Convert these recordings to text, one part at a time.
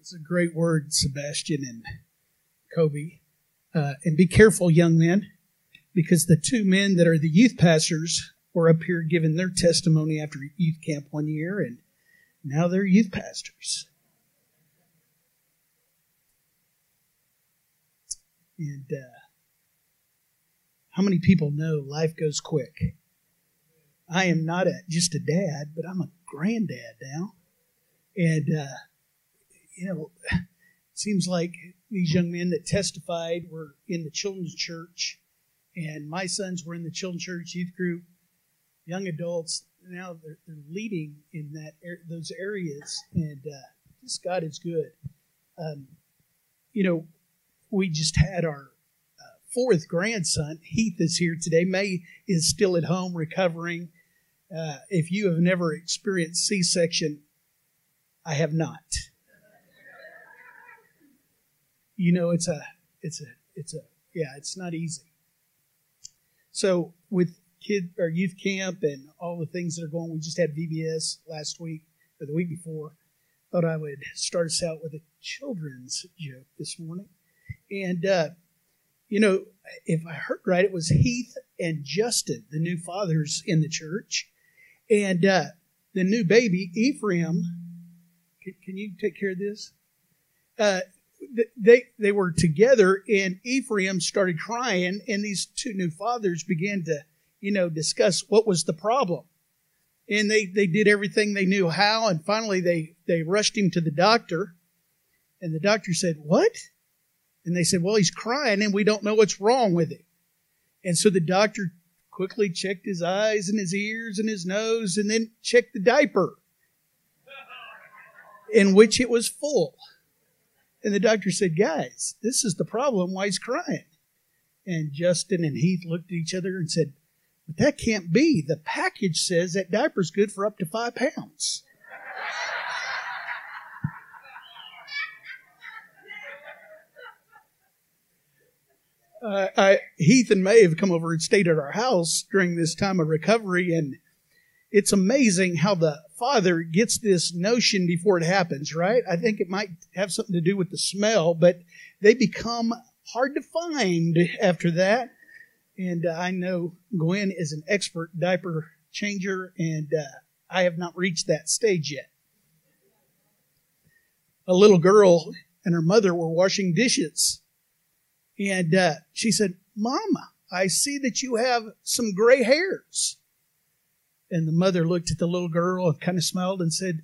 It's a great word, Sebastian and Kobe. Uh, and be careful, young men, because the two men that are the youth pastors were up here giving their testimony after youth camp one year, and now they're youth pastors. And uh, how many people know life goes quick? I am not a, just a dad, but I'm a granddad now. And, uh, you know, it seems like these young men that testified were in the children's church, and my sons were in the children's church youth group, young adults. Now they're, they're leading in that those areas, and uh, this God is good. Um, you know, we just had our uh, fourth grandson. Heath is here today. May is still at home recovering. Uh, if you have never experienced C-section, I have not. You know, it's a, it's a, it's a, yeah, it's not easy. So with kid or youth camp and all the things that are going, we just had VBS last week or the week before. Thought I would start us out with a children's joke this morning. And, uh, you know, if I heard right, it was Heath and Justin, the new fathers in the church. And uh, the new baby, Ephraim, can, can you take care of this? Uh, they they were together, and Ephraim started crying, and these two new fathers began to, you know, discuss what was the problem. And they, they did everything they knew how, and finally they, they rushed him to the doctor. And the doctor said, What? And they said, Well, he's crying and we don't know what's wrong with him. And so the doctor quickly checked his eyes and his ears and his nose and then checked the diaper in which it was full. And the doctor said, Guys, this is the problem. Why he's crying? And Justin and Heath looked at each other and said, But that can't be. The package says that diaper's good for up to five pounds. uh, I, Heath and May have come over and stayed at our house during this time of recovery, and it's amazing how the father gets this notion before it happens, right? I think it might have something to do with the smell, but they become hard to find after that. And uh, I know Gwen is an expert diaper changer, and uh, I have not reached that stage yet. A little girl and her mother were washing dishes and uh, she said, Mama, I see that you have some gray hairs. And the mother looked at the little girl and kind of smiled and said,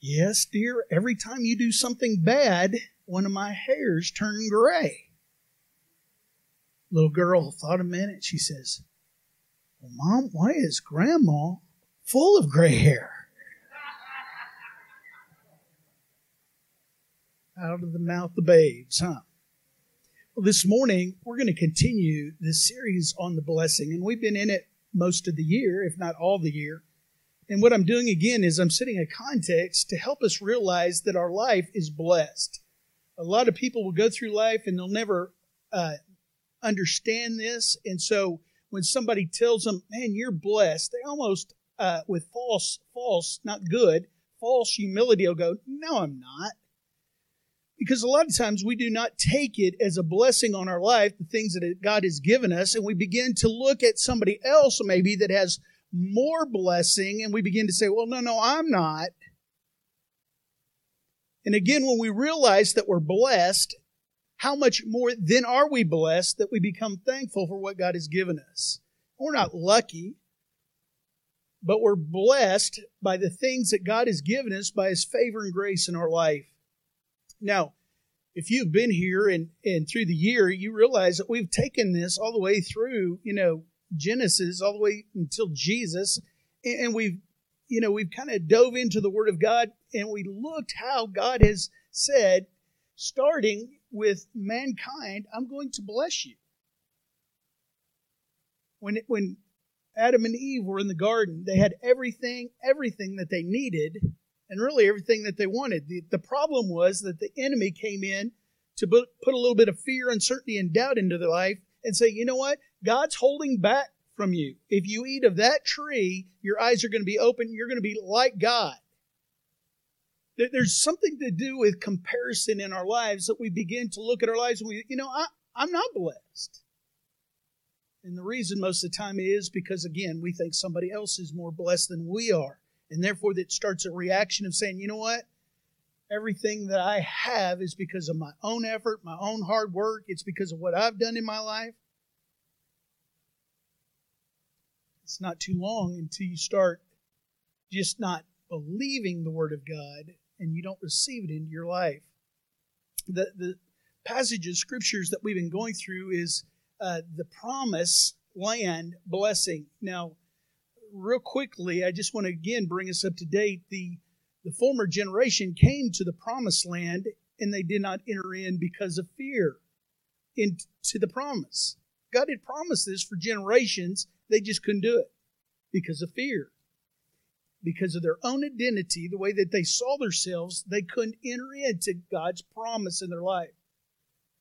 Yes, dear, every time you do something bad, one of my hairs turn gray. Little girl thought a minute. She says, Well, Mom, why is Grandma full of gray hair? Out of the mouth of babes, huh? Well, this morning, we're going to continue this series on the blessing, and we've been in it most of the year, if not all the year. And what I'm doing again is I'm setting a context to help us realize that our life is blessed. A lot of people will go through life and they'll never uh, understand this. And so when somebody tells them, man, you're blessed, they almost, uh, with false, false, not good, false humility will go, no, I'm not. Because a lot of times we do not take it as a blessing on our life, the things that God has given us, and we begin to look at somebody else maybe that has more blessing, and we begin to say, well, no, no, I'm not. And again, when we realize that we're blessed, how much more then are we blessed that we become thankful for what God has given us? We're not lucky, but we're blessed by the things that God has given us by His favor and grace in our life. Now, if you've been here and, and through the year, you realize that we've taken this all the way through, you know, Genesis, all the way until Jesus, and we've, you know, we've kind of dove into the Word of God and we looked how God has said, starting with mankind, I'm going to bless you. When, when Adam and Eve were in the garden, they had everything, everything that they needed and really everything that they wanted. The, the problem was that the enemy came in to put, a little bit of fear, uncertainty, and doubt into their life and say, you know what? God's holding back from you. If you eat of that tree, your eyes are going to be open. You're going to be like God. There's something to do with comparison in our lives that we begin to look at our lives and we, you know, I, I'm not blessed. And the reason most of the time is because, again, we think somebody else is more blessed than we are. And therefore, that starts a reaction of saying, you know what? Everything that I have is because of my own effort, my own hard work. It's because of what I've done in my life. It's not too long until you start just not believing the Word of God and you don't receive it into your life. The, the passage of scriptures that we've been going through is uh, the promise land blessing. Now, real quickly, I just want to again bring us up to date. The the former generation came to the promised land and they did not enter in because of fear into the promise. God had promised this for generations, they just couldn't do it because of fear. Because of their own identity, the way that they saw themselves, they couldn't enter into God's promise in their life.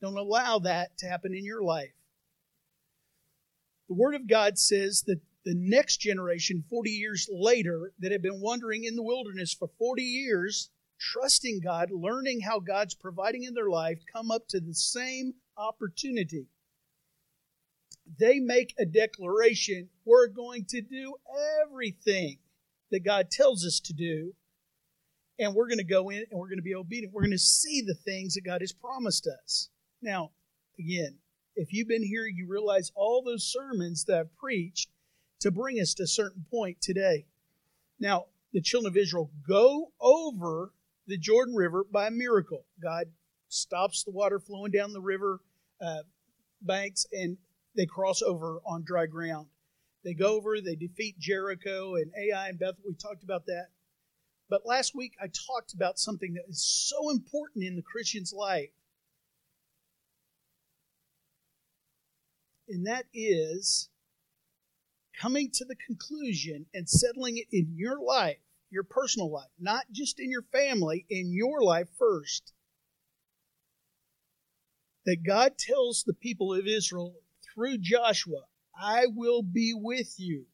Don't allow that to happen in your life. The Word of God says that the next generation, 40 years later, that had been wandering in the wilderness for 40 years, trusting God, learning how God's providing in their life, come up to the same opportunity. They make a declaration we're going to do everything that God tells us to do, and we're going to go in and we're going to be obedient. We're going to see the things that God has promised us. Now, again, if you've been here, you realize all those sermons that I've preached to bring us to a certain point today. Now, the children of Israel go over the Jordan River by a miracle. God stops the water flowing down the river uh, banks and they cross over on dry ground. They go over, they defeat Jericho and Ai and Bethel. We talked about that. But last week I talked about something that is so important in the Christian's life. And that is coming to the conclusion and settling it in your life, your personal life, not just in your family, in your life first. That God tells the people of Israel through Joshua, I will be with you.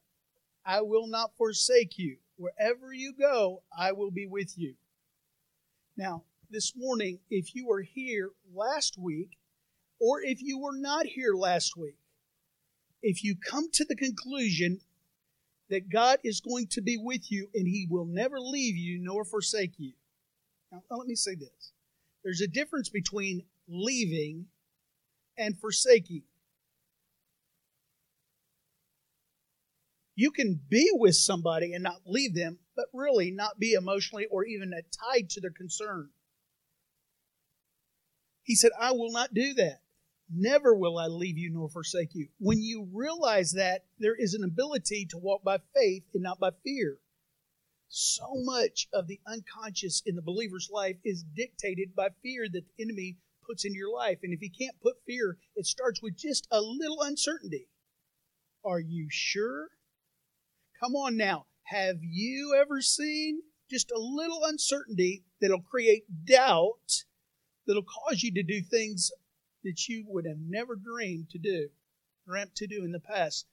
I will not forsake you. Wherever you go, I will be with you. Now, this morning, if you were here last week, or if you were not here last week, if you come to the conclusion that God is going to be with you and he will never leave you nor forsake you. Now, let me say this there's a difference between leaving and forsaking. You can be with somebody and not leave them, but really not be emotionally or even tied to their concern. He said, I will not do that. Never will I leave you nor forsake you. When you realize that, there is an ability to walk by faith and not by fear. So much of the unconscious in the believer's life is dictated by fear that the enemy puts into your life. And if he can't put fear, it starts with just a little uncertainty. Are you sure? Come on now. Have you ever seen just a little uncertainty that'll create doubt that'll cause you to do things that you would have never dreamed to do, dreamt to do in the past.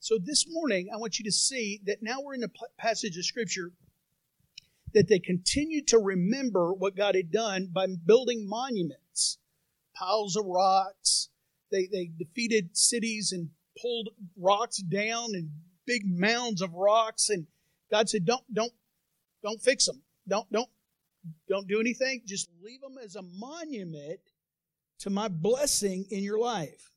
So this morning, I want you to see that now we're in a passage of Scripture that they continued to remember what God had done by building monuments, piles of rocks. They, they defeated cities and pulled rocks down and big mounds of rocks. And God said, "Don't, don't, don't fix them. Don't, don't, don't do anything. Just leave them as a monument to my blessing in your life.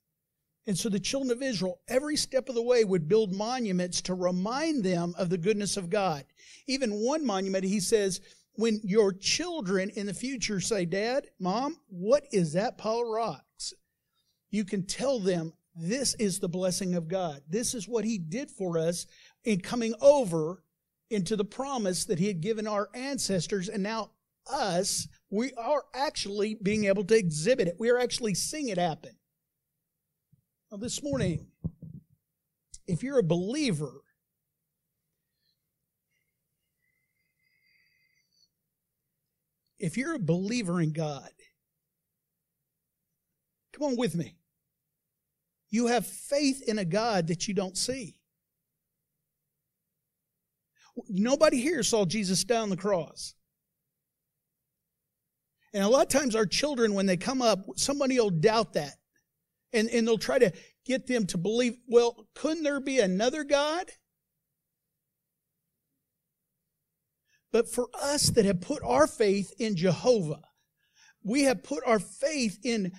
And so the children of Israel, every step of the way, would build monuments to remind them of the goodness of God. Even one monument, he says, when your children in the future say, Dad, Mom, what is that pile of rocks? You can tell them this is the blessing of God. This is what He did for us in coming over into the promise that He had given our ancestors. And now us, we are actually being able to exhibit it. We are actually seeing it happen. Now, this morning, if you're a believer, if you're a believer in God, come on with me. You have faith in a God that you don't see. Nobody here saw Jesus die on the cross. And a lot of times our children, when they come up, somebody will doubt that. And, and they'll try to get them to believe, well, couldn't there be another God? But for us that have put our faith in Jehovah, we have put our faith in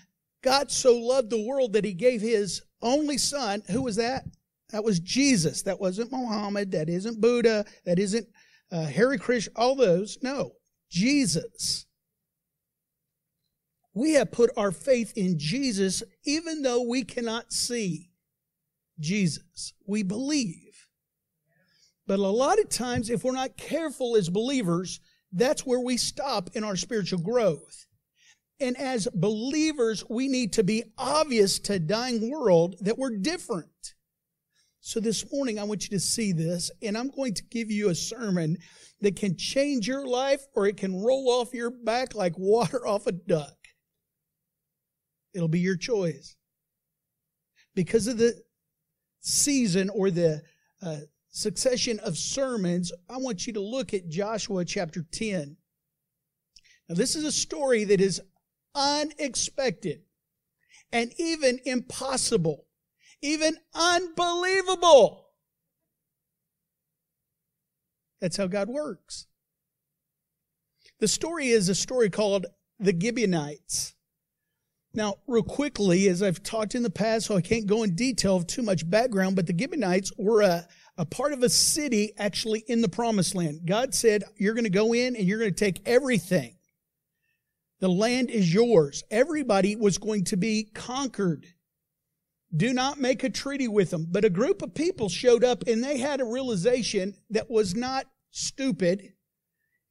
God so loved the world that he gave his only son. Who was that? That was Jesus. That wasn't Muhammad. That isn't Buddha. That isn't uh, Hare Krishna. All those. No. Jesus. We have put our faith in Jesus even though we cannot see Jesus. We believe. But a lot of times, if we're not careful as believers, that's where we stop in our spiritual growth. And as believers, we need to be obvious to a dying world that we're different. So this morning, I want you to see this, and I'm going to give you a sermon that can change your life or it can roll off your back like water off a duck. It'll be your choice. Because of the season or the uh, succession of sermons, I want you to look at Joshua chapter 10. Now, this is a story that is unexpected and even impossible, even unbelievable. That's how God works. The story is a story called the Gibeonites. Now, real quickly, as I've talked in the past, so I can't go in detail of too much background, but the Gibeonites were a, a part of a city actually in the promised land. God said, You're going to go in and you're going to take everything. The land is yours. Everybody was going to be conquered. Do not make a treaty with them. But a group of people showed up and they had a realization that was not stupid.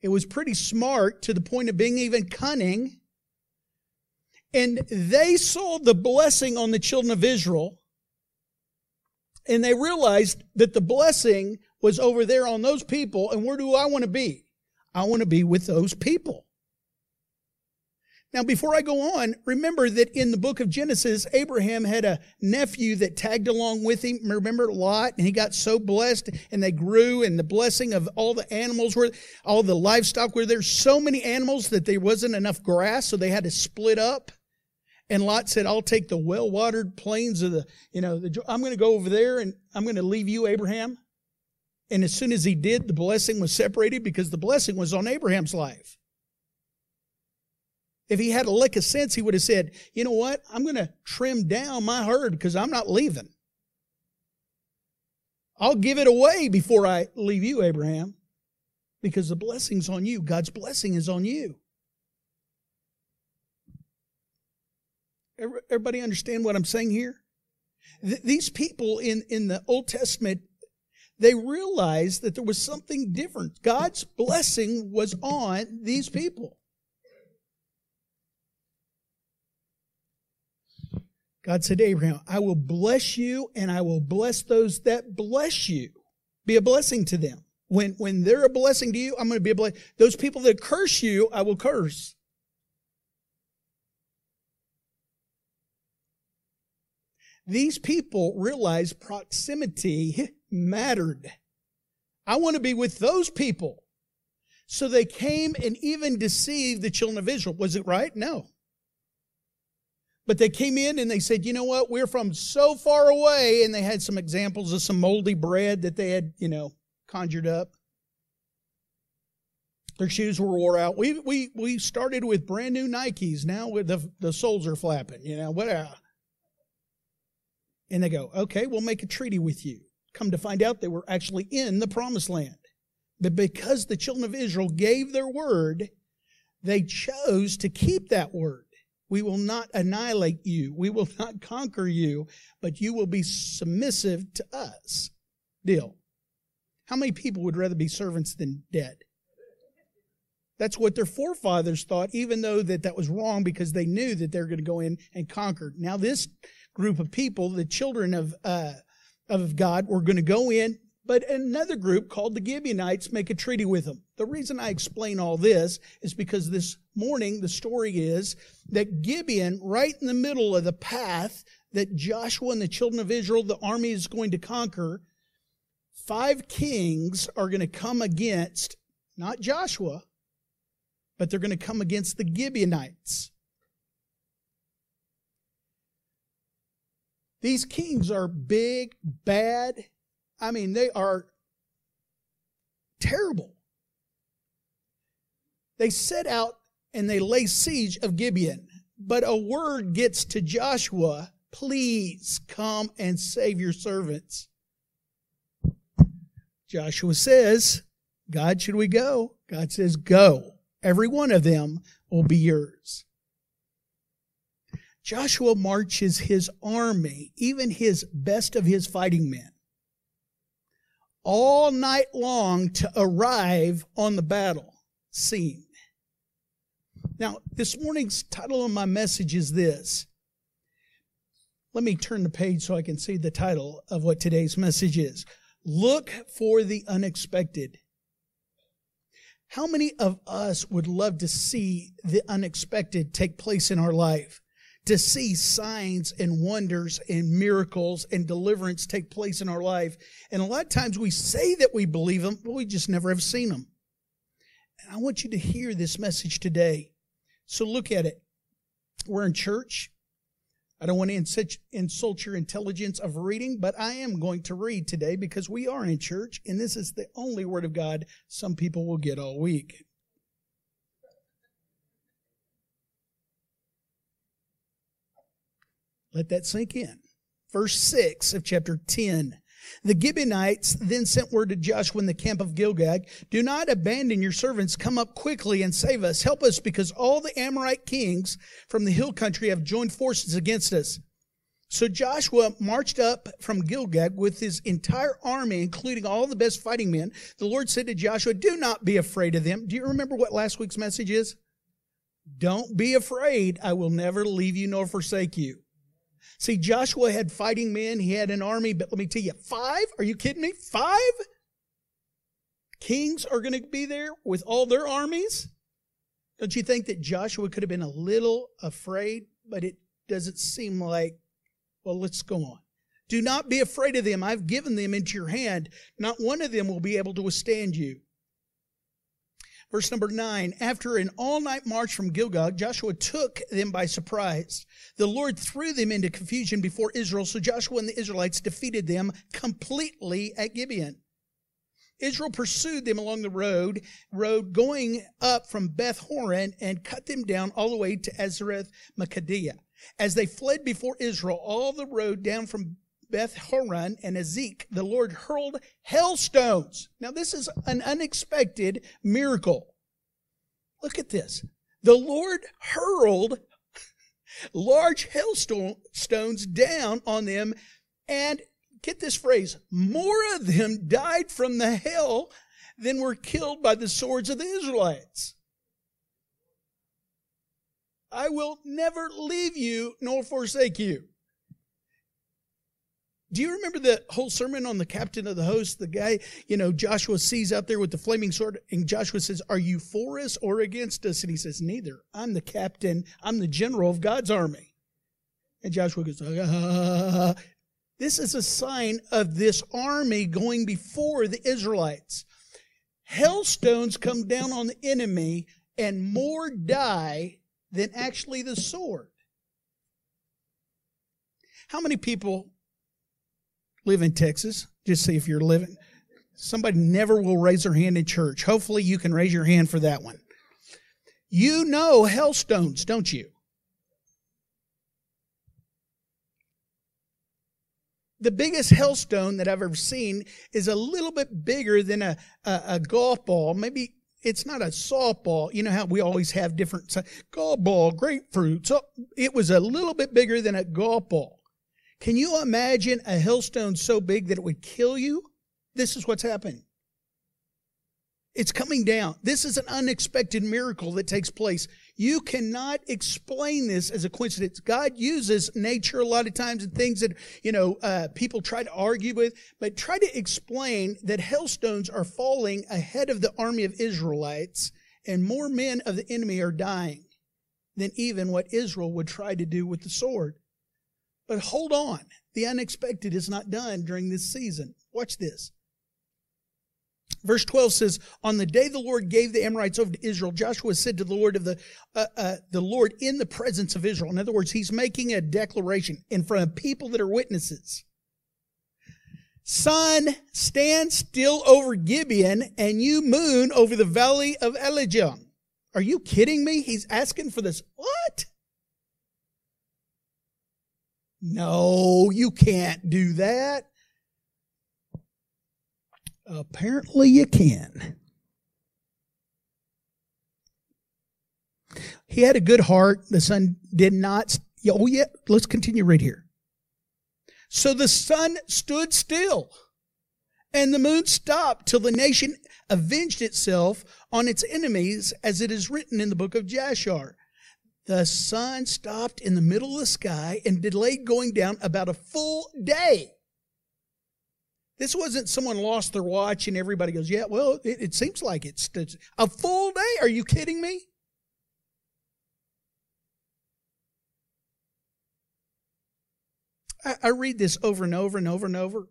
It was pretty smart to the point of being even cunning. And they saw the blessing on the children of Israel. And they realized that the blessing was over there on those people. And where do I want to be? I want to be with those people. Now, before I go on, remember that in the book of Genesis, Abraham had a nephew that tagged along with him. Remember Lot? And he got so blessed and they grew and the blessing of all the animals were, all the livestock were there. So many animals that there wasn't enough grass, so they had to split up. And Lot said, I'll take the well watered plains of the, you know, the, I'm going to go over there and I'm going to leave you, Abraham. And as soon as he did, the blessing was separated because the blessing was on Abraham's life. If he had a lick of sense, he would have said, you know what? I'm going to trim down my herd because I'm not leaving. I'll give it away before I leave you, Abraham, because the blessing's on you. God's blessing is on you. Everybody understand what I'm saying here? These people in, in the Old Testament, they realized that there was something different. God's blessing was on these people. God said to Abraham, I will bless you and I will bless those that bless you. Be a blessing to them. When, when they're a blessing to you, I'm going to be a blessing. Those people that curse you, I will curse. These people realized proximity mattered. I want to be with those people. So they came and even deceived the children of Israel. Was it right? No. But they came in and they said, you know what? We're from so far away. And they had some examples of some moldy bread that they had, you know, conjured up. Their shoes were wore out. We, we, we started with brand new Nikes. Now the, the soles are flapping, you know, whatever. And they go, okay, we'll make a treaty with you. Come to find out they were actually in the promised land. But because the children of Israel gave their word, they chose to keep that word. We will not annihilate you. We will not conquer you, but you will be submissive to us. Deal. How many people would rather be servants than dead? That's what their forefathers thought, even though that that was wrong because they knew that they're going to go in and conquer. Now this group of people, the children of, uh, of God, were going to go in but another group called the Gibeonites make a treaty with them. The reason I explain all this is because this morning the story is that Gibeon, right in the middle of the path that Joshua and the children of Israel, the army is going to conquer, five kings are going to come against not Joshua, but they're going to come against the Gibeonites. These kings are big, bad. I mean, they are terrible. They set out and they lay siege of Gibeon. But a word gets to Joshua please come and save your servants. Joshua says, God, should we go? God says, go. Every one of them will be yours. Joshua marches his army, even his best of his fighting men, all night long to arrive on the battle scene. Now, this morning's title of my message is this. Let me turn the page so I can see the title of what today's message is. Look for the unexpected. How many of us would love to see the unexpected take place in our life? To see signs and wonders and miracles and deliverance take place in our life. And a lot of times we say that we believe them, but we just never have seen them. And I want you to hear this message today. So look at it. We're in church. I don't want to insult your intelligence of reading, but I am going to read today because we are in church, and this is the only Word of God some people will get all week. Let that sink in. Verse 6 of chapter 10. The Gibeonites then sent word to Joshua in the camp of Gilgal, Do not abandon your servants. Come up quickly and save us. Help us because all the Amorite kings from the hill country have joined forces against us. So Joshua marched up from Gilgal with his entire army, including all the best fighting men. The Lord said to Joshua, Do not be afraid of them. Do you remember what last week's message is? Don't be afraid. I will never leave you nor forsake you. See, Joshua had fighting men, he had an army, but let me tell you, five? Are you kidding me? Five? Kings are going to be there with all their armies? Don't you think that Joshua could have been a little afraid? But it doesn't seem like, well, let's go on. Do not be afraid of them. I've given them into your hand. Not one of them will be able to withstand you. Verse number nine, after an all night march from Gilgal, Joshua took them by surprise. The Lord threw them into confusion before Israel, so Joshua and the Israelites defeated them completely at Gibeon. Israel pursued them along the road, road going up from Beth Horon and cut them down all the way to Azekah Makkedah. As they fled before Israel, all the road down from Beth Horon and Azekah, the Lord hurled hailstones. Now, this is an unexpected miracle. Look at this. The Lord hurled large hailstones down on them, and get this phrase more of them died from the hail than were killed by the swords of the Israelites. I will never leave you nor forsake you. Do you remember the whole sermon on the captain of the host? The guy, you know, Joshua sees out there with the flaming sword, and Joshua says, Are you for us or against us? And he says, Neither. I'm the captain, I'm the general of God's army. And Joshua goes, ah. This is a sign of this army going before the Israelites. Hailstones come down on the enemy, and more die than actually the sword. How many people live in Texas. Just see if you're living. Somebody never will raise their hand in church. Hopefully, you can raise your hand for that one. You know hailstones, don't you? The biggest hailstone that I've ever seen is a little bit bigger than a, a, a golf ball. Maybe it's not a softball. You know how we always have different golf ball, grapefruit. So oh, it was a little bit bigger than a golf ball. Can you imagine a hailstone so big that it would kill you? This is what's happening. It's coming down. This is an unexpected miracle that takes place. You cannot explain this as a coincidence. God uses nature a lot of times and things that, you know, uh, people try to argue with, but try to explain that hailstones are falling ahead of the army of Israelites and more men of the enemy are dying than even what Israel would try to do with the sword. But hold on. The unexpected is not done during this season. Watch this. Verse 12 says, On the day the Lord gave the Amorites over to Israel, Joshua said to the Lord of the, uh, uh, the Lord in the presence of Israel. In other words, he's making a declaration in front of people that are witnesses. Sun, stand still over Gibeon, and you moon over the valley of Aijalon. Are you kidding me? He's asking for this. What? No, you can't do that. Apparently, you can. He had a good heart. The sun did not. Oh, yeah. Let's continue right here. So the sun stood still and the moon stopped till the nation avenged itself on its enemies, as it is written in the book of Jasher. The sun stopped in the middle of the sky and delayed going down about a full day. This wasn't someone lost their watch and everybody goes, yeah, well, it, it seems like it's, a full day. Are you kidding me? I, I read this over and over and over and over.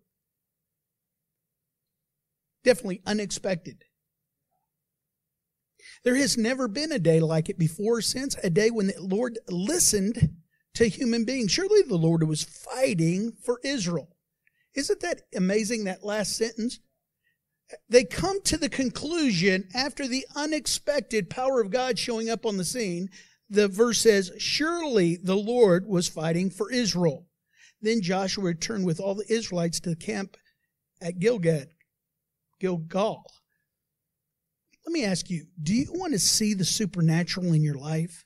Definitely unexpected. There has never been a day like it before or since, a day when the Lord listened to human beings. Surely the Lord was fighting for Israel. Isn't that amazing, that last sentence? They come to the conclusion after the unexpected power of God showing up on the scene. The verse says, Surely the Lord was fighting for Israel. Then Joshua returned with all the Israelites to the camp at Gilgad, Gilgal. Let me ask you, do you want to see the supernatural in your life?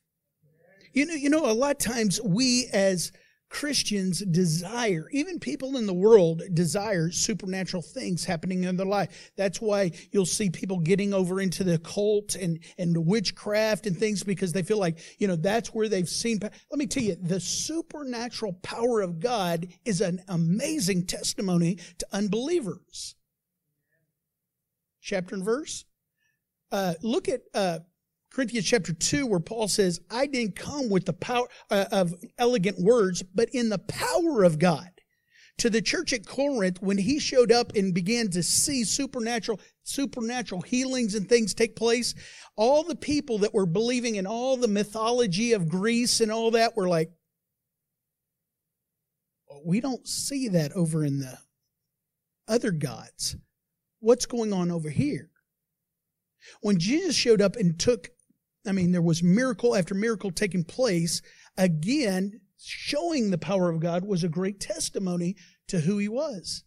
You know, you know, a lot of times we as Christians desire, even people in the world desire supernatural things happening in their life. That's why you'll see people getting over into the cult and, and witchcraft and things because they feel like, you know, that's where they've seen. Let me tell you, the supernatural power of God is an amazing testimony to unbelievers. Chapter and verse. Uh, look at uh, Corinthians chapter 2, where Paul says, I didn't come with the power uh, of elegant words, but in the power of God. To the church at Corinth, when he showed up and began to see supernatural, supernatural healings and things take place, all the people that were believing in all the mythology of Greece and all that were like, we don't see that over in the other gods. What's going on over here? When Jesus showed up and took I mean, there was miracle after miracle taking place. Again, showing the power of God was a great testimony to who he was.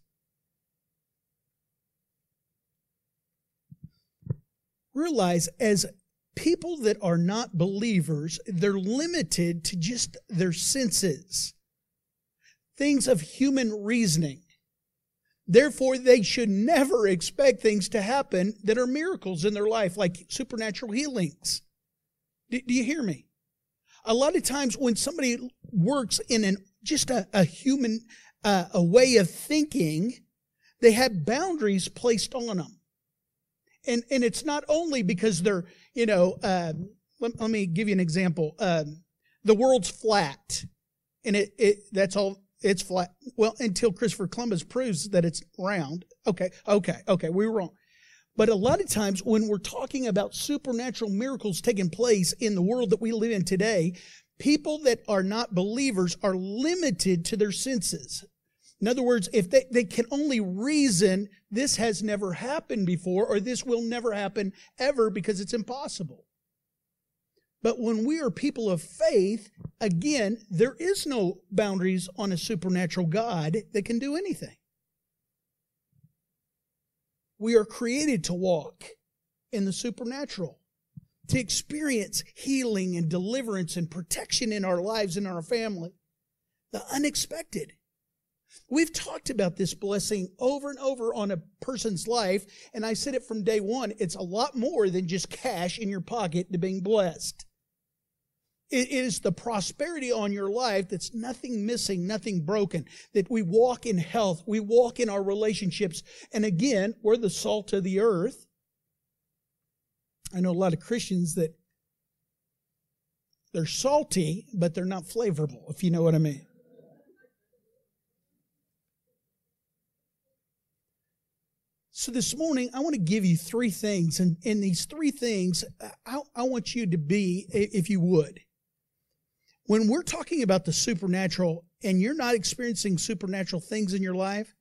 Realize as people that are not believers, they're limited to just their senses, things of human reasoning. Therefore, they should never expect things to happen that are miracles in their life, like supernatural healings. Do, do you hear me? A lot of times when somebody works in an just a, a human uh, a way of thinking, they have boundaries placed on them. And, and it's not only because they're, you know, um, let, let, me give you an example. Um, the world's flat and it, it, that's all, it's flat. Well, until Christopher Columbus proves that it's round. Okay. Okay. Okay. We were wrong. But a lot of times when we're talking about supernatural miracles taking place in the world that we live in today, people that are not believers are limited to their senses. In other words, if they, they can only reason this has never happened before or this will never happen ever because it's impossible. But when we are people of faith, again, there is no boundaries on a supernatural God that can do anything. We are created to walk in the supernatural, to experience healing and deliverance and protection in our lives and our family. The unexpected. We've talked about this blessing over and over on a person's life, and I said it from day one. It's a lot more than just cash in your pocket to being blessed. It is the prosperity on your life that's nothing missing, nothing broken, that we walk in health, we walk in our relationships. And again, we're the salt of the earth. I know a lot of Christians that they're salty, but they're not flavorful, if you know what I mean. So this morning, I want to give you three things. And in these three things, I, I want you to be, if you would, when we're talking about the supernatural and you're not experiencing supernatural things in your life,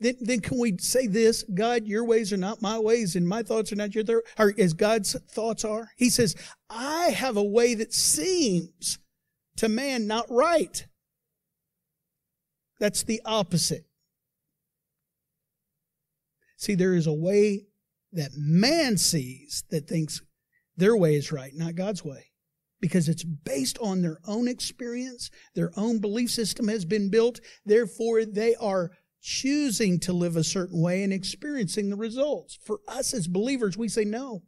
then, then can we say this God, your ways are not my ways, and my thoughts are not your thoughts, or as God's thoughts are? He says, I have a way that seems to man not right. That's the opposite. See, there is a way that man sees that thinks their way is right, not God's way. Because it's based on their own experience, their own belief system has been built. Therefore, they are choosing to live a certain way and experiencing the results. For us as believers, we say no.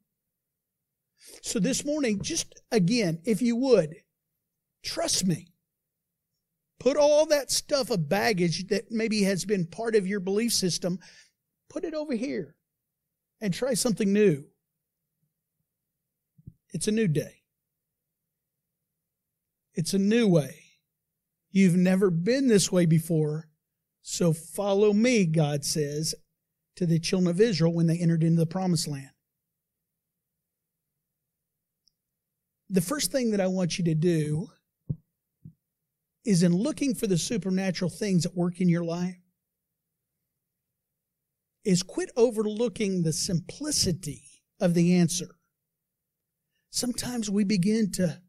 So this morning, just again, if you would, trust me. Put all that stuff of baggage that maybe has been part of your belief system, put it over here and try something new. It's a new day. It's a new way. You've never been this way before. So follow me, God says to the children of Israel when they entered into the promised land. The first thing that I want you to do is in looking for the supernatural things that work in your life, is quit overlooking the simplicity of the answer. Sometimes we begin to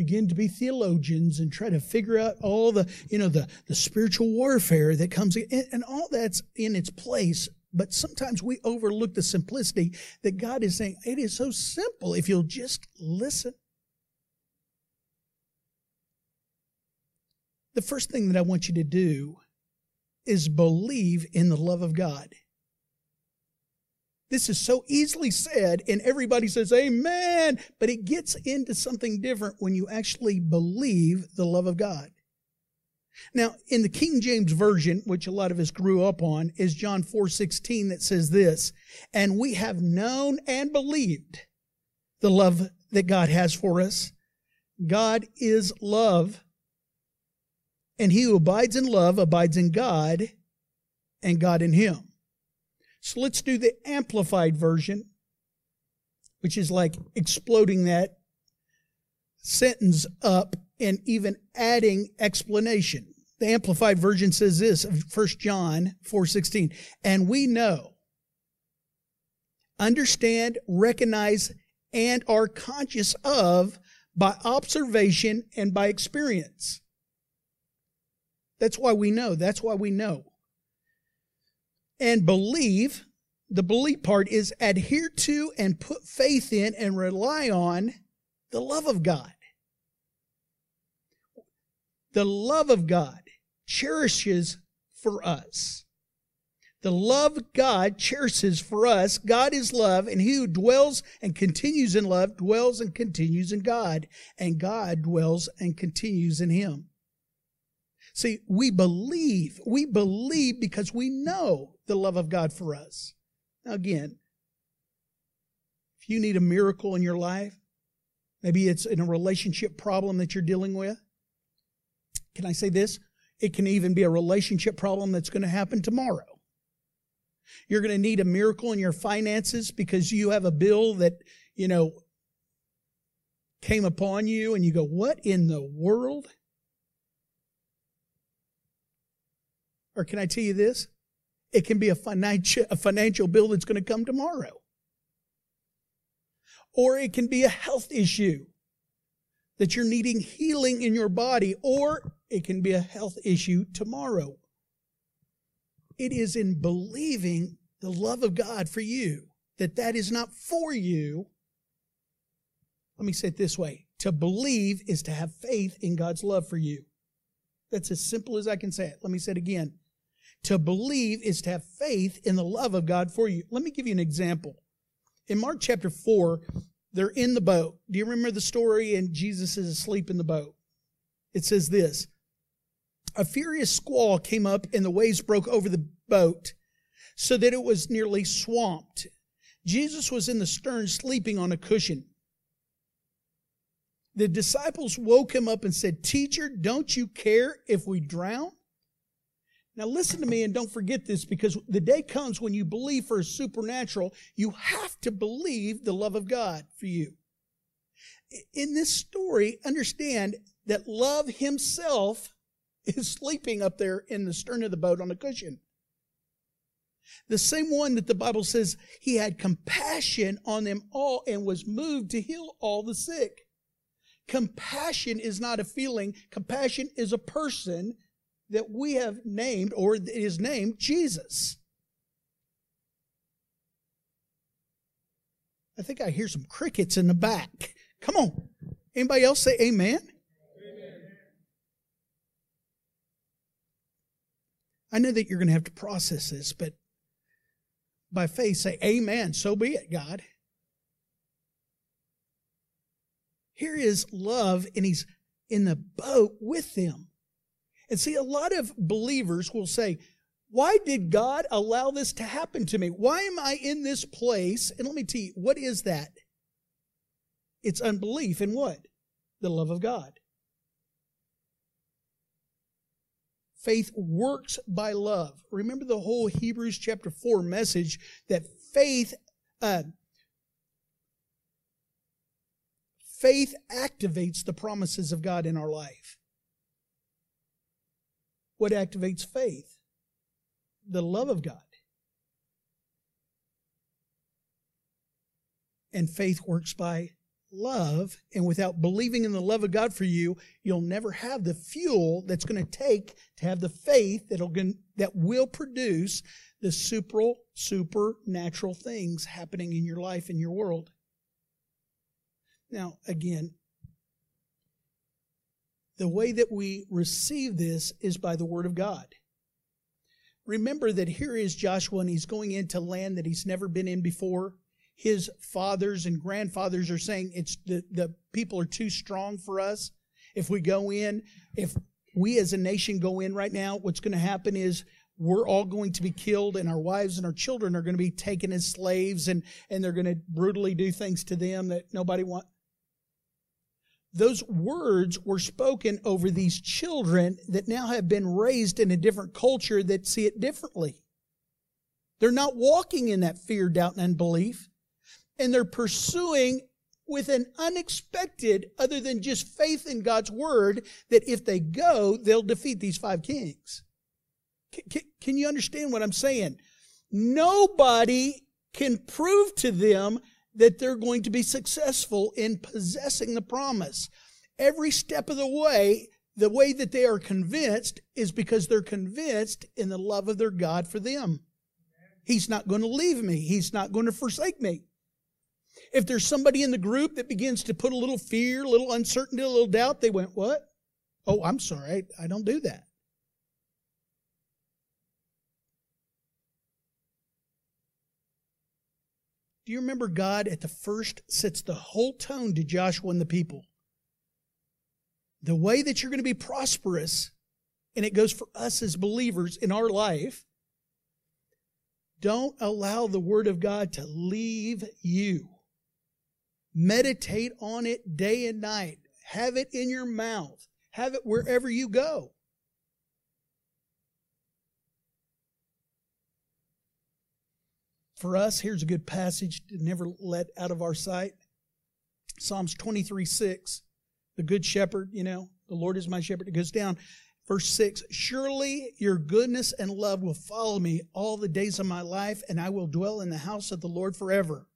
begin to be theologians and try to figure out all the, you know, the, the spiritual warfare that comes in, and all that's in its place. But sometimes we overlook the simplicity that God is saying, it is so simple if you'll just listen. The first thing that I want you to do is believe in the love of God. This is so easily said, and everybody says, Amen. But it gets into something different when you actually believe the love of God. Now, in the King James Version, which a lot of us grew up on, is John 4 16 that says this, and we have known and believed the love that God has for us. God is love, and he who abides in love abides in God, and God in him. So let's do the amplified version, which is like exploding that sentence up and even adding explanation. The amplified version says this of 1 John 4:16, and we know, understand, recognize and are conscious of by observation and by experience. That's why we know. That's why we know and believe. The believe part is adhere to and put faith in and rely on the love of God. The love of God cherishes for us. The love God cherishes for us. God is love, and he who dwells and continues in love dwells and continues in God, and God dwells and continues in him. See, we believe. We believe because we know the love of God for us. Now, again, if you need a miracle in your life, maybe it's in a relationship problem that you're dealing with. Can I say this? It can even be a relationship problem that's going to happen tomorrow. You're going to need a miracle in your finances because you have a bill that, you know, came upon you and you go, What in the world? Or can I tell you this? It can be a financial, a financial bill that's going to come tomorrow. Or it can be a health issue that you're needing healing in your body, or it can be a health issue tomorrow. It is in believing the love of God for you that that is not for you. Let me say it this way. To believe is to have faith in God's love for you. That's as simple as I can say it. Let me say it again. To believe is to have faith in the love of God for you. Let me give you an example. In Mark chapter 4, they're in the boat. Do you remember the story? And Jesus is asleep in the boat. It says this A furious squall came up, and the waves broke over the boat so that it was nearly swamped. Jesus was in the stern sleeping on a cushion. The disciples woke him up and said, Teacher, don't you care if we drown? Now, listen to me and don't forget this because the day comes when you believe for a supernatural, you have to believe the love of God for you. In this story, understand that love himself is sleeping up there in the stern of the boat on a cushion. The same one that the Bible says he had compassion on them all and was moved to heal all the sick. Compassion is not a feeling. Compassion is a person that we have named or is named Jesus. I think I hear some crickets in the back. Come on. Anybody else say amen? amen? I know that you're going to have to process this, but by faith say, Amen. So be it, God. Here is love, and he's in the boat with them. And see, a lot of believers will say, Why did God allow this to happen to me? Why am I in this place? And let me tell you, what is that? It's unbelief in what? The love of God. Faith works by love. Remember the whole Hebrews chapter 4 message that faith, uh, faith activates the promises of God in our life. What activates faith? The love of God. And faith works by love and without believing in the love of God for you, you'll never have the fuel that's going to take to have the faith that'll that will produce the super supernatural things happening in your life in your world. Now, again, the way that we receive this is by the word of God. Remember that here is Joshua and he's going into land that he's never been in before his fathers and grandfathers are saying it's the, the people are too strong for us. If we go in, if we as a nation go in right now, what's going to happen is we're all going to be killed and our wives and our children are going to be taken as slaves and, and they're going to brutally do things to them that nobody want. Those words were spoken over these children that now have been raised in a different culture that see it differently. They're not walking in that fear, doubt, and unbelief and they're pursuing with an unexpected, other than just faith in God's word, that if they go, they'll defeat these five kings. Can, can you understand what I'm saying? Nobody can prove to them that they're going to be successful in possessing the promise. Every step of the way, the way that they are convinced is because they're convinced in the love of their God for them. He's not going to leave me. He's not going to forsake me. If there's somebody in the group that begins to put a little fear, a little uncertainty, a little doubt, they went, What? Oh, I'm sorry. I, don't do that. Do you remember God at the first sets the whole tone to Joshua and the people? The way that you're going to be prosperous, and it goes for us as believers in our life, don't allow the Word of God to leave you. Meditate on it day and night. Have it in your mouth. Have it wherever you go. For us, here's a good passage to never let out of our sight. Psalms 23 6. The good shepherd, you know, the Lord is my shepherd. It goes down. Verse 6 Surely your goodness and love will follow me all the days of my life, and I will dwell in the house of the Lord forever.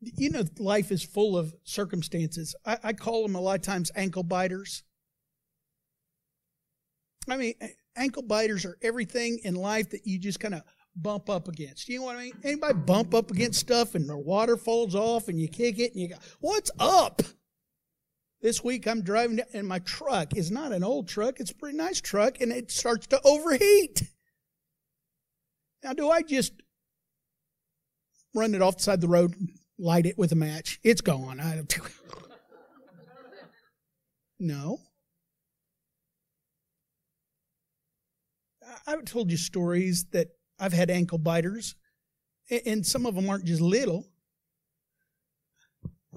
you know, life is full of circumstances. I, I, call them a lot of times ankle biters. I mean, ankle biters are everything in life that you just kind of bump up against. You know what I mean? Anybody bump up against stuff and the water falls off and you kick it and you go, what's up? This week I'm driving and my truck is not an old truck. It's a pretty nice truck and it starts to overheat. Now, do I just run it off the side of the road light it with a match. It's gone. I don't. no. I've told you stories that I've had ankle biters, and some of them aren't just little.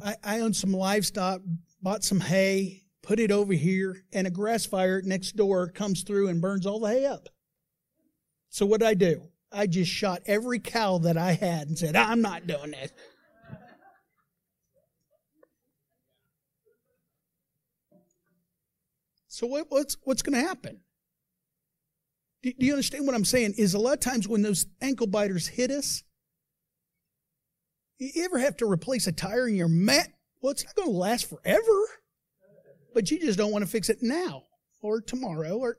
I, I owned some livestock, bought some hay, put it over here, and a grass fire next door comes through and burns all the hay up. So what did I do? I just shot every cow that I had and said, I'm not doing this. So what, what's what's going to happen? Do, do, you understand what I'm saying? Is a lot of times when those ankle biters hit us, you ever have to replace a tire in your mat? Well, it's not going to last forever, but you just don't want to fix it now or tomorrow or.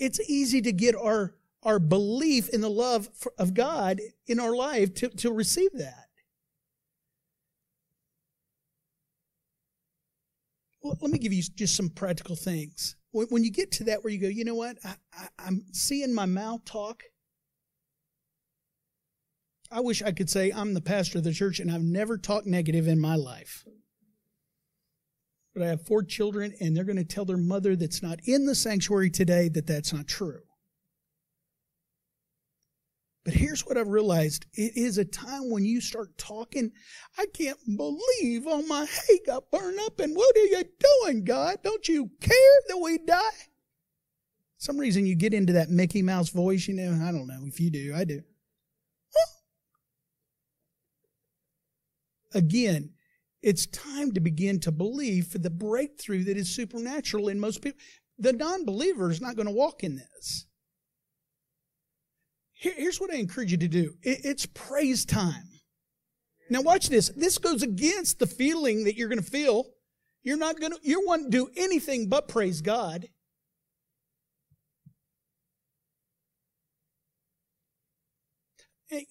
It's easy to get our our belief in the love of God in our life to, to receive that. Well, let me give you just some practical things. When you get to that where you go, you know what? I, I, I'm seeing my mouth talk. I wish I could say I'm the pastor of the church and I've never talked negative in my life. But I have four children and they're going to tell their mother that's not in the sanctuary today that that's not true. But here's what I've realized. It is a time when you start talking, I can't believe all my hay got burned up and what are you doing, God? Don't you care that we die? Some reason you get into that Mickey Mouse voice, you know, I don't know if you do, I do. Again, it's time to begin to believe for the breakthrough that is supernatural in most people. The non believer is not going to walk in this. Here's what I encourage you to do it's praise time. Now, watch this. This goes against the feeling that you're going to feel. You're not going to, you won't do anything but praise God. Eh,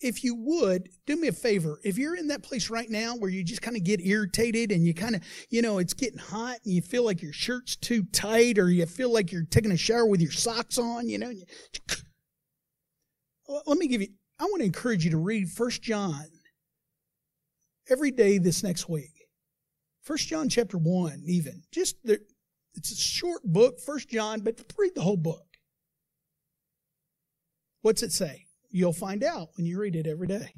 if you would, do me a favor. If you're in that place right now where you just kind of get irritated and you kind of, you know, it's getting hot and you feel like your shirt's too tight or you feel like you're taking a shower with your socks on, you know, let me give you, I want to encourage you to read First John every day this next week. First John chapter 1, even. Just, there, it's a short book, First John, but read the whole book. What's it say? You'll find out when you read it every day.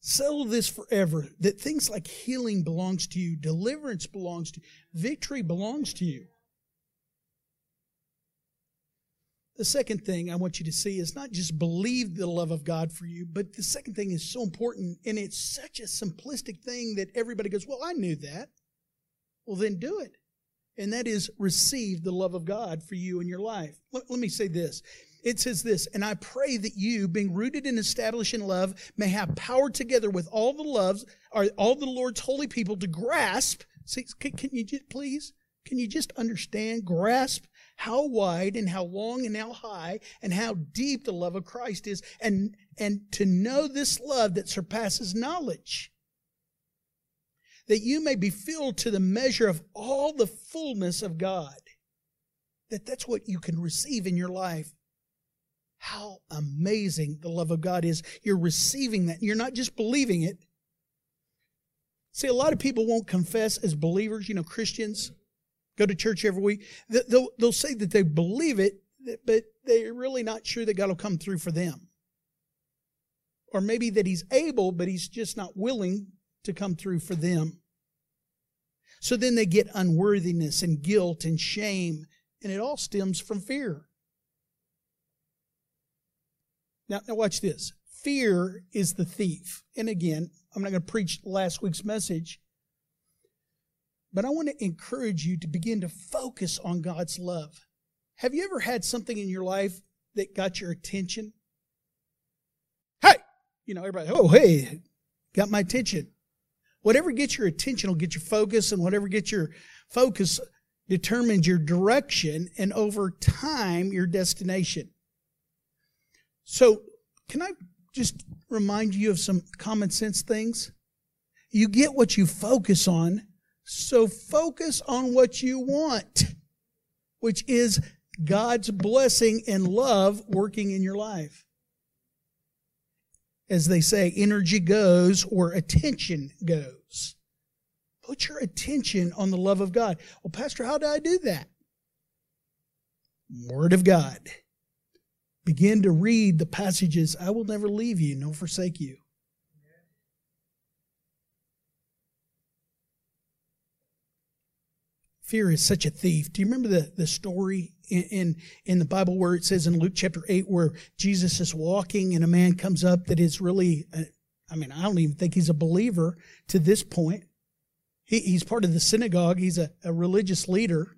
Settle this forever that things like healing belongs to you, deliverance belongs to you, victory belongs to you. The second thing I want you to see is not just believe the love of God for you, but the second thing is so important, and it's such a simplistic thing that everybody goes, Well, I knew that. Well, then do it. And that is receive the love of God for you in your life. Let, let me say this. It says this, and I pray that you, being rooted and established in love, may have power together with all the loves, or all the Lord's holy people to grasp. See, can, can you just please? Can you just understand, grasp how wide and how long and how high and how deep the love of Christ is and, and to know this love that surpasses knowledge. That you may be filled to the measure of all the fullness of God. That that's what you can receive in your life. How amazing the love of God is. You're receiving that. You're not just believing it. See, a lot of people won't confess as believers, you know, Christians go to church every week, they'll, they'll say that they believe it, but they're really not sure that God will come through for them. Or maybe that He's able, but He's just not willing to come through for them. So then they get unworthiness and guilt and shame, and it all stems from fear. Now, now watch this. Fear is the thief. And again, I'm not going to preach last week's message, but I want to encourage you to begin to focus on God's love. Have you ever had something in your life that got your attention? Hey! You know, everybody, oh, hey, got my attention. Whatever gets your attention will get your focus, and whatever gets your focus determines your direction and over time your destination. So, can I just remind you of some common sense things? You get what you focus on, so focus on what you want, which is God's blessing and love working in your life. As they say, energy goes where attention goes. Put your attention on the love of God. Well, Pastor, how do I do that? Word of God. Begin to read the passages I will never leave you nor forsake you. Fear is such a thief. Do you remember the, the story in, in, in the Bible where it says in Luke chapter 8 where Jesus is walking and a man comes up that is really, a, I mean, I don't even think he's a believer to this point. He, he's part of the synagogue. He's a, a religious leader.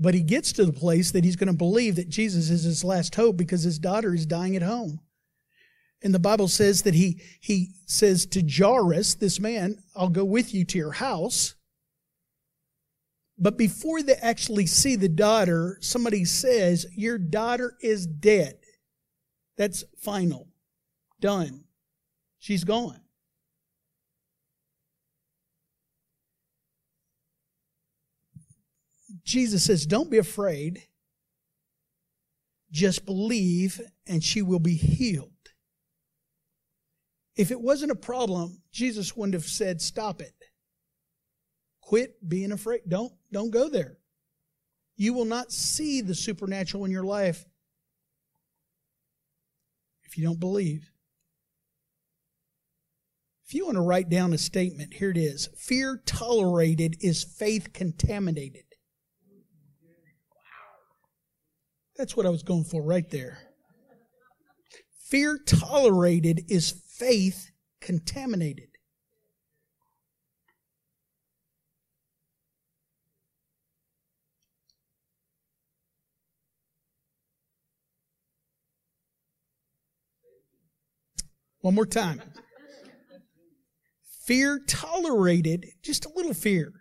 But he gets to the place that he's going to believe that Jesus is his last hope because his daughter is dying at home. And the Bible says that he, he says to Jairus, this man, I'll go with you to your house. But before they actually see the daughter, somebody says, Your daughter is dead. That's final. Done. She's gone. Jesus says, Don't be afraid. Just believe, and she will be healed. If it wasn't a problem, Jesus wouldn't have said, Stop it. Quit being afraid. Don't, don't go there. You will not see the supernatural in your life if you don't believe. If you want to write down a statement, here it is Fear tolerated is faith contaminated. That's what I was going for right there. Fear tolerated is faith contaminated. One more time. Fear tolerated, just a little fear.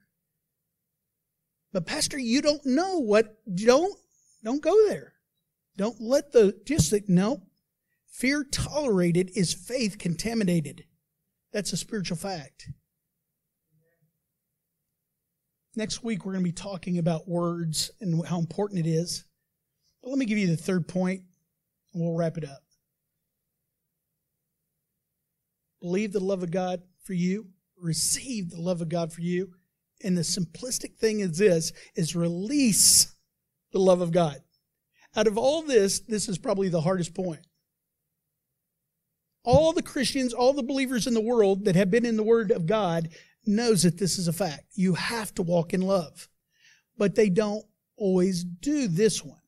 But pastor, you don't know what don't don't go there. Don't let the just think, no. Fear tolerated is faith contaminated. That's a spiritual fact. Next week we're going to be talking about words and how important it is. But let me give you the third point and we'll wrap it up. Believe the love of God for you, receive the love of God for you. And the simplistic thing is this is release the love of God. Out of all this, this is probably the hardest point. All the Christians, all the believers in the world that have been in the Word of God knows that this is a fact. You have to walk in love. But they don't always do this one.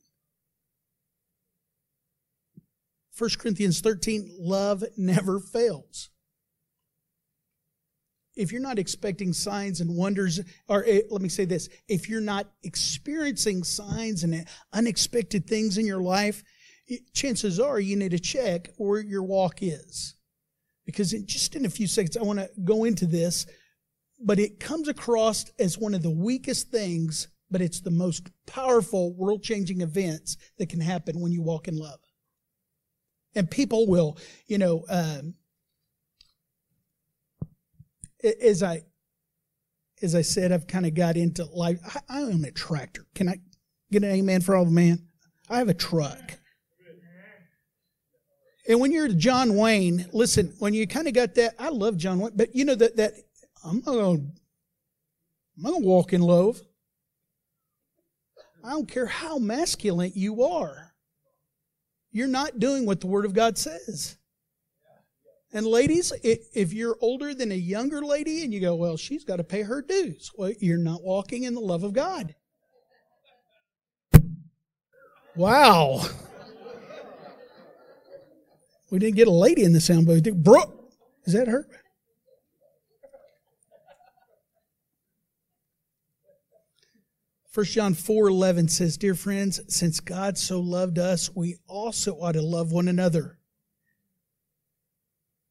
1 Corinthians 13, love never fails if you're not expecting signs and wonders, or eh, let me say this, if you're not experiencing signs and unexpected things in your life, chances are you need to check where your walk is. Because in, just in a few seconds, I want to go into this, but it comes across as one of the weakest things, but it's the most powerful world changing events that can happen when you walk in love. And people will, you know, um, as I as I said, I've kind of got into life. I, I own a tractor. Can I get an amen for all the man? I have a truck. And when you're John Wayne, listen, when you kind of got that, I love John Wayne, but you know that that I'm gonna I'm gonna walk in love. I don't care how masculine you are. You're not doing what the Word of God says. And ladies, if you're older than a younger lady and you go, well, she's got to pay her dues, well, you're not walking in the love of God. Wow. We didn't get a lady in the sound booth. Brooke, is that her? First John 4 11 says, Dear friends, since God so loved us, we also ought to love one another.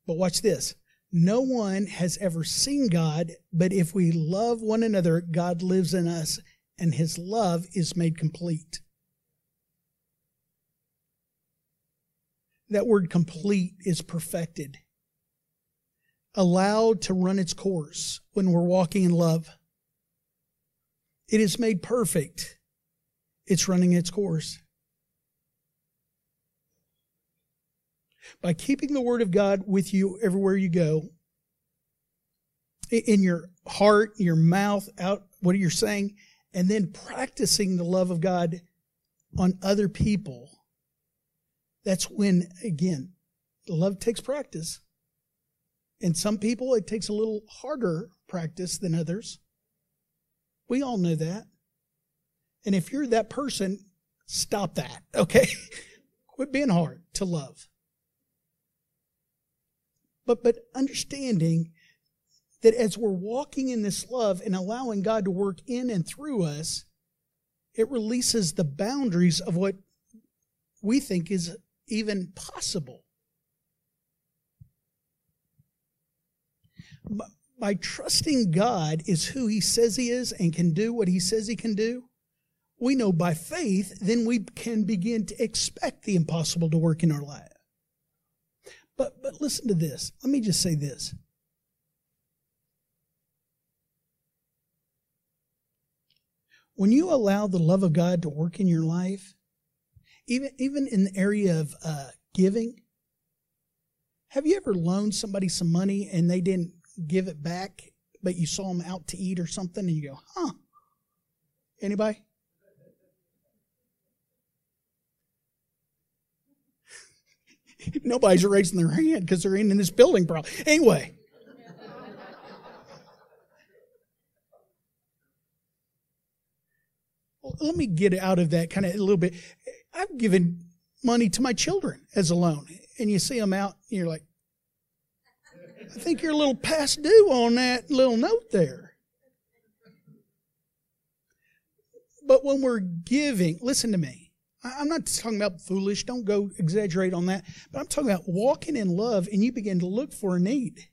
But watch this. No one has ever seen God, but if we love one another, God lives in us and his love is made complete. That word complete is perfected, allowed to run its course when we're walking in love. It is made perfect. It's running its course. By keeping the Word of God with you everywhere you go, in your heart, your mouth, out what you're saying, and then practicing the love of God on other people. That's when, again, love takes practice. And some people, it takes a little harder practice than others. We all know that. And if you're that person, stop that, okay? Quit being hard to love. But, but understanding that as we're walking in this love and allowing God to work in and through us, it releases the boundaries of what we think is even possible. By trusting God is who He says He is and can do what He says He can do, we know by faith, then we can begin to expect the impossible to work in our life. But, but listen to this. Let me just say this. When you allow the love of God to work in your life, even, even in the area of uh, giving, have you ever loaned somebody some money and they didn't give it back, but you saw them out to eat or something and you go, huh? Anybody? Nobody's raising their hand because they're in this building, bro. Anyway. well, let me get out of that kind of a little bit. I've given money to my children as a loan, and you see them out, and you're like, I think you're a little past due on that little note there. But when we're giving, listen to me. I'm not talking about foolish, don't go exaggerate on that, but I'm talking about walking in love and you begin to look for a need.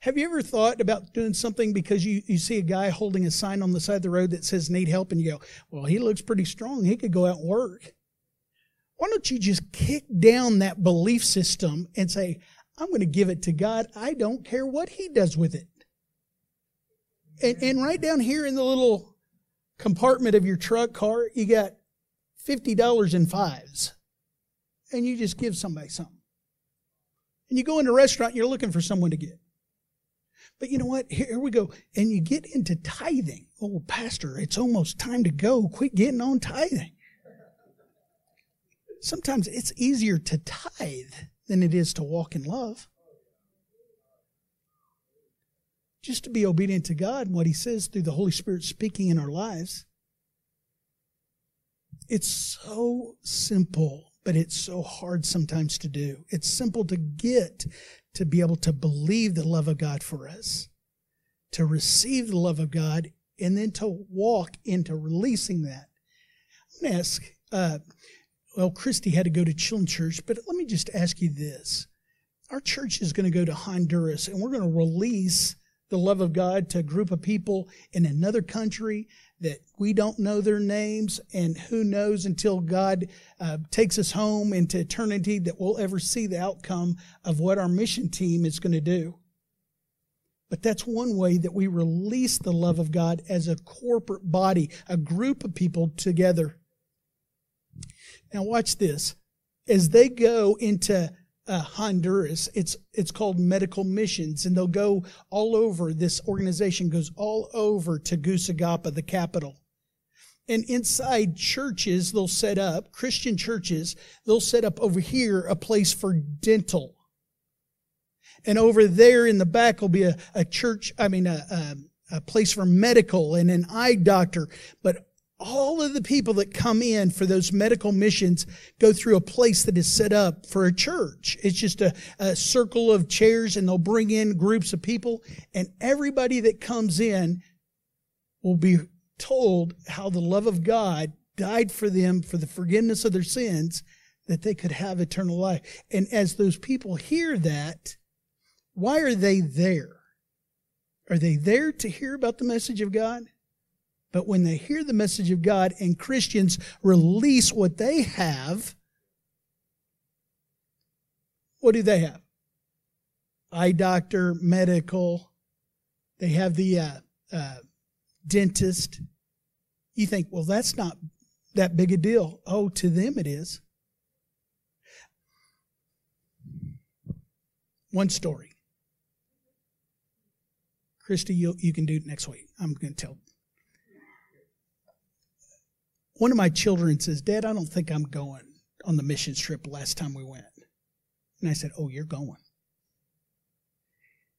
Have you ever thought about doing something because you, you see a guy holding a sign on the side of the road that says need help and you go, well, he looks pretty strong. He could go out and work. Why don't you just kick down that belief system and say, I'm going to give it to God. I don't care what he does with it and, and right down here in the little compartment of your truck car, you got $50 in fives. And you just give somebody something. And you go into a restaurant, you're looking for someone to get. But you know what? Here we go. And you get into tithing. Oh, Pastor, it's almost time to go. Quit getting on tithing. Sometimes it's easier to tithe than it is to walk in love just to be obedient to God and what He says through the Holy Spirit speaking in our lives. It's so simple, but it's so hard sometimes to do. It's simple to get to be able to believe the love of God for us, to receive the love of God, and then to walk into releasing that. I'm going to ask, uh, well, Christy had to go to Children's Church, but let me just ask you this. Our church is going to go to Honduras, and we're going to release the love of God to a group of people in another country that we don't know their names, and who knows until God uh, takes us home into eternity that we'll ever see the outcome of what our mission team is going to do. But that's one way that we release the love of God as a corporate body, a group of people together. Now, watch this. As they go into uh, Honduras. It's it's called Medical Missions, and they'll go all over. This organization goes all over to Tegucigalpa, the capital. And inside churches, they'll set up Christian churches. They'll set up over here a place for dental, and over there in the back will be a, a church. I mean, a, a, a place for medical and an eye doctor. But all of the people that come in for those medical missions go through a place that is set up for a church. It's just a, a, circle of chairs and they'll bring in groups of people and everybody that comes in will be told how the love of God died for them for the forgiveness of their sins that they could have eternal life. And as those people hear that, why are they there? Are they there to hear about the message of God? But when they hear the message of God and Christians release what they have, what do they have? Eye doctor, medical. They have the uh, uh, dentist. You think, well, that's not that big a deal. Oh, to them it is. One story. Christy, you, you can do it next week. I'm going to tell one of my children says, Dad, I don't think I'm going on the mission trip last time we went. And I said, Oh, you're going.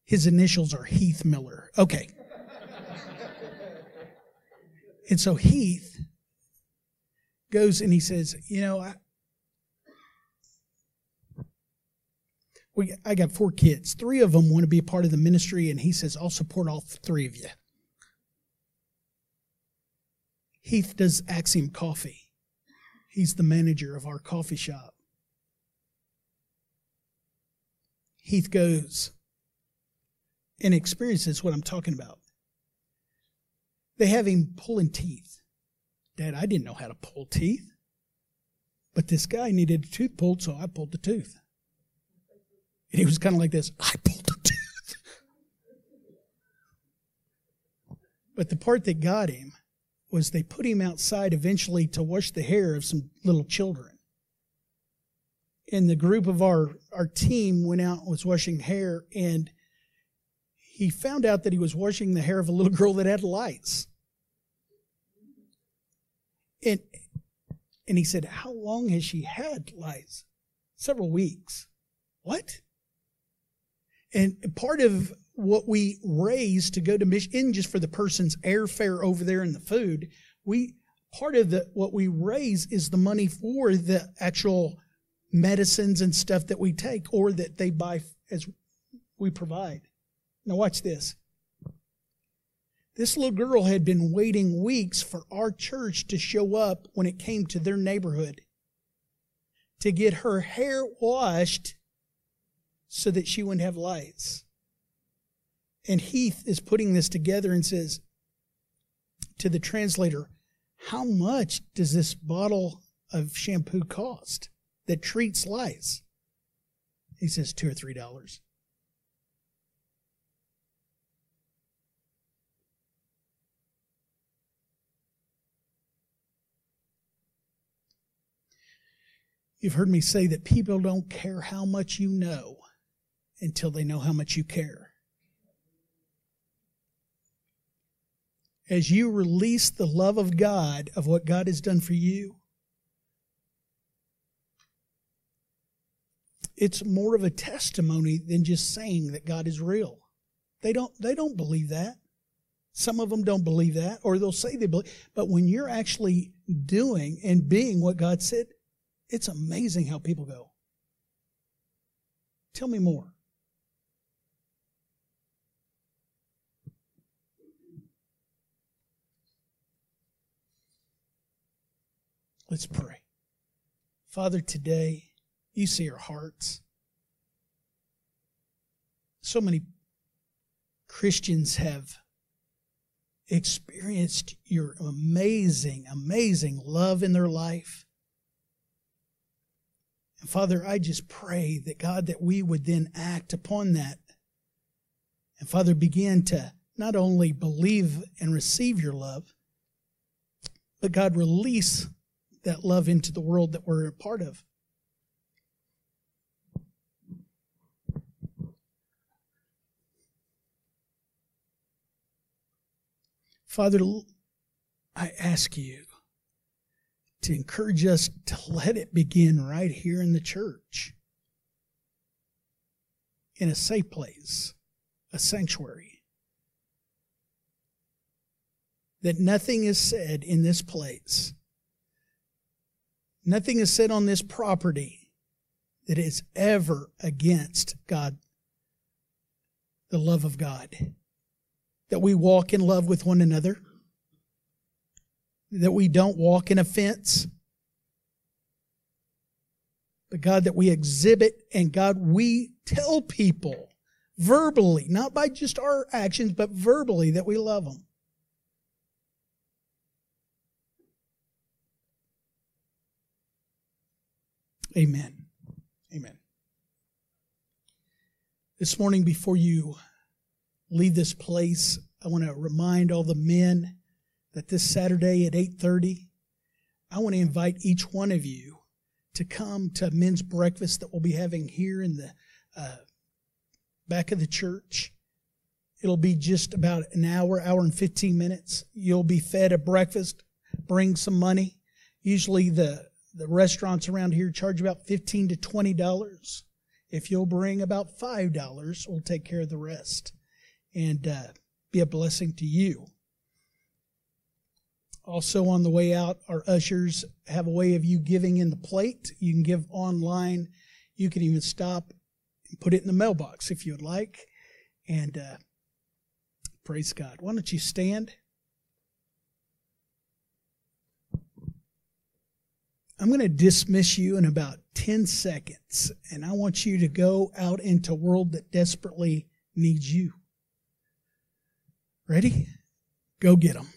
His initials are Heath Miller. Okay. and so Heath goes and he says, You know, I, we, I got four kids. Three of them want to be a part of the ministry, and he says, I'll support all three of you. Heath does Axiom Coffee. He's the manager of our coffee shop. Heath goes and experiences what I'm talking about. They have him pulling teeth. Dad, I didn't know how to pull teeth. But this guy needed a tooth pulled, so I pulled the tooth. And he was kind of like this I pulled the tooth. but the part that got him was they put him outside eventually to wash the hair of some little children. And the group of our, our team went out and was washing hair, and he found out that he was washing the hair of a little girl that had lights. And, and he said, How long has she had lights? Several weeks. What? And part of what we raise to go to mission, just for the person's airfare over there and the food, we part of the what we raise is the money for the actual medicines and stuff that we take or that they buy as we provide. Now watch this. This little girl had been waiting weeks for our church to show up when it came to their neighborhood to get her hair washed so that she wouldn't have lights. And Heath is putting this together and says to the translator, How much does this bottle of shampoo cost that treats lice? He says, Two or three dollars. You've heard me say that people don't care how much you know until they know how much you care. As you release the love of God, of what God has done for you, it's more of a testimony than just saying that God is real. They don't, they don't believe that. Some of them don't believe that, or they'll say they believe. But when you're actually doing and being what God said, it's amazing how people go. Tell me more. Let's pray. Father, today, you see our hearts. So many Christians have experienced your amazing, amazing love in their life. And Father, I just pray that God, that we would then act upon that. And Father, begin to not only believe and receive your love, but God, release that love into the world that we're a part of. Father, I ask you to encourage us to let it begin right here in the church, in a safe place, a sanctuary. That nothing is said in this place Nothing is said on this property that is ever against God, the love of God. That we walk in love with one another. That we don't walk in offense. But God, that we exhibit and God, we tell people verbally, not by just our actions, but verbally that we love them. Amen. Amen. This morning, before you leave this place, I want to remind all the men that this Saturday at 8:30, I want to invite each one of you to come to men's breakfast that we'll be having here in the uh, back of the church. It'll be just about an hour, hour and 15 minutes. You'll be fed a breakfast, bring some money. Usually the the restaurants around here charge about 15 to 20 dollars if you'll bring about five dollars we'll take care of the rest and uh, be a blessing to you Also, on the way out, our ushers have a way of you giving in the plate. You can give online. You can even stop and put it in the mailbox if you would like. And uh, praise God. Why don't you stand? I'm going to dismiss you in about 10 seconds, and I want you to go out into a world that desperately needs you. Ready? Go get them.